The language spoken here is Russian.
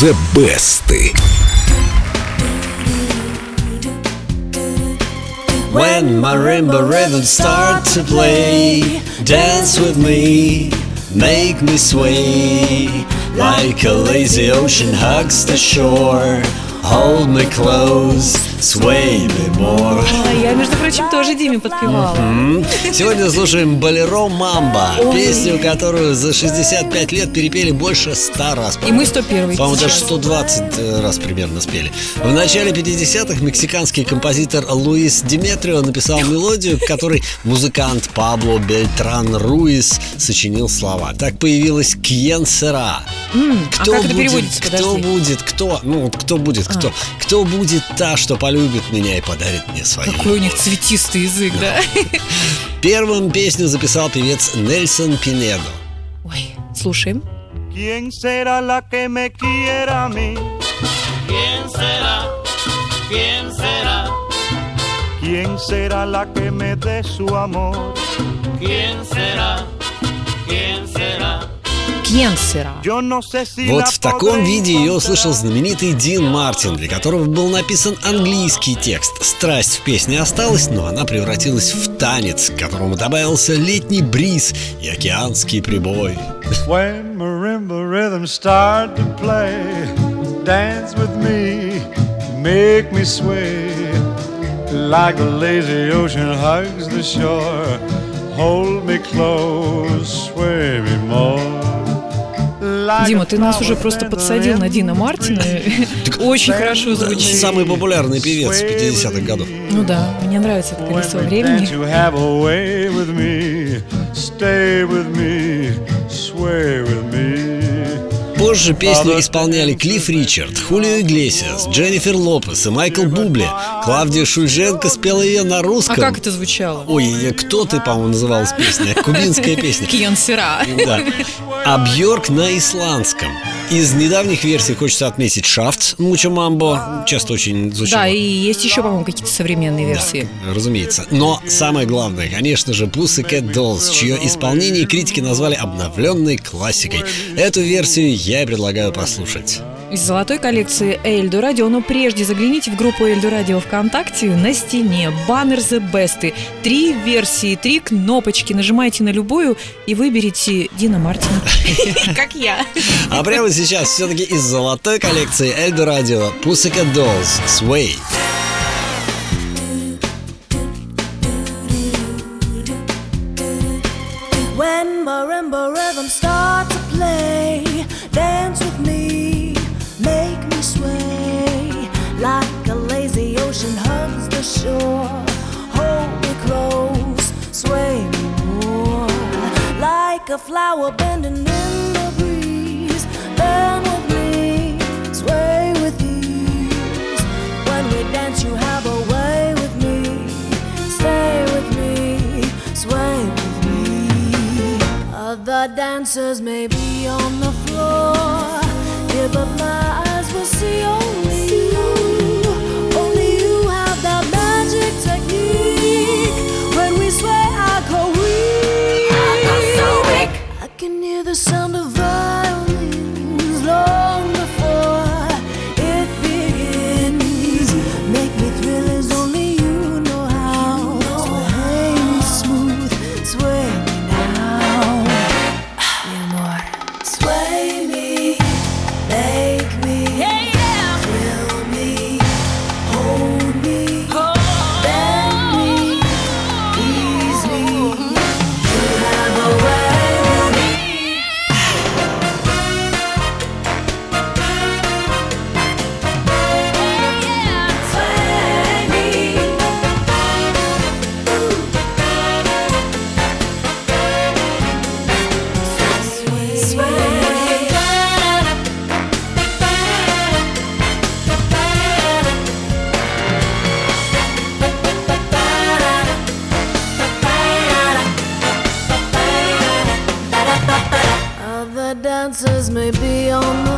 The Best. When marimba rhythms start to play, dance with me, make me sway, like a lazy ocean hugs the shore. Hold me close, sway me more. А я, между прочим, тоже Диме подпевала. Сегодня слушаем «Болеро Мамба», песню, которую за 65 лет перепели больше 100 раз. И мы 101 По-моему, даже сейчас. 120 раз примерно спели. В начале 50-х мексиканский композитор Луис Диметрио написал мелодию, к которой музыкант Пабло Бельтран Руис сочинил слова. Так появилась «Кьен сера». а как это переводится, Кто подожди? Будет, кто, ну, кто будет, кто, кто будет та, что полюбит меня и подарит мне свою Какой у них цветистый язык, да? Первым песню записал певец Нельсон Пинедо. Ой, слушаем. ¿Quién será la que me quiera a mí? ¿Quién será? ¿Quién será? ¿Quién será la que me dé su amor? ¿Quién será? Вот в таком виде ее услышал знаменитый Дин Мартин, для которого был написан английский текст. Страсть в песне осталась, но она превратилась в танец, к которому добавился летний бриз и океанский прибой. Make me sway, like the lazy ocean hugs the shore. Hold me close, sway me more. Дима, ты нас уже просто подсадил на Дина Мартина. Очень хорошо звучит. Самый популярный певец 50-х годов. Ну да, мне нравится это колесо времени. Позже песню исполняли Клифф Ричард, Хулио Иглесиас, Дженнифер Лопес и Майкл Бубле. Клавдия Шульженко спела ее на А русском. как это звучало? Ой, кто ты, по-моему, называлась песня? Кубинская песня. Кенсера. Да. А Бьорк на исландском. Из недавних версий хочется отметить Шафт Мучо Мамбо. Часто очень звучало. Да, и есть еще, по-моему, какие-то современные версии. Разумеется. Но самое главное, конечно же, Pussycat Dolls, чье исполнение критики назвали обновленной классикой. Эту версию я и предлагаю послушать. Из золотой коллекции Эльдо Радио, но прежде загляните в группу Эльдо Радио ВКонтакте на стене баннер The Best. Три версии, три кнопочки. Нажимайте на любую и выберите Дина Мартина. Как я. А прямо сейчас все-таки из золотой коллекции Эльдо Радио Pussycat Dolls Sway. When marimba rhythms start to play, hugs the shore. Hold me close, sway me more like a flower bending in the breeze. Bend with me, sway with ease. When we dance, you have a way with me. Stay with me, sway with me. Other dancers may be on the floor, yeah, but my eyes will see only may be on the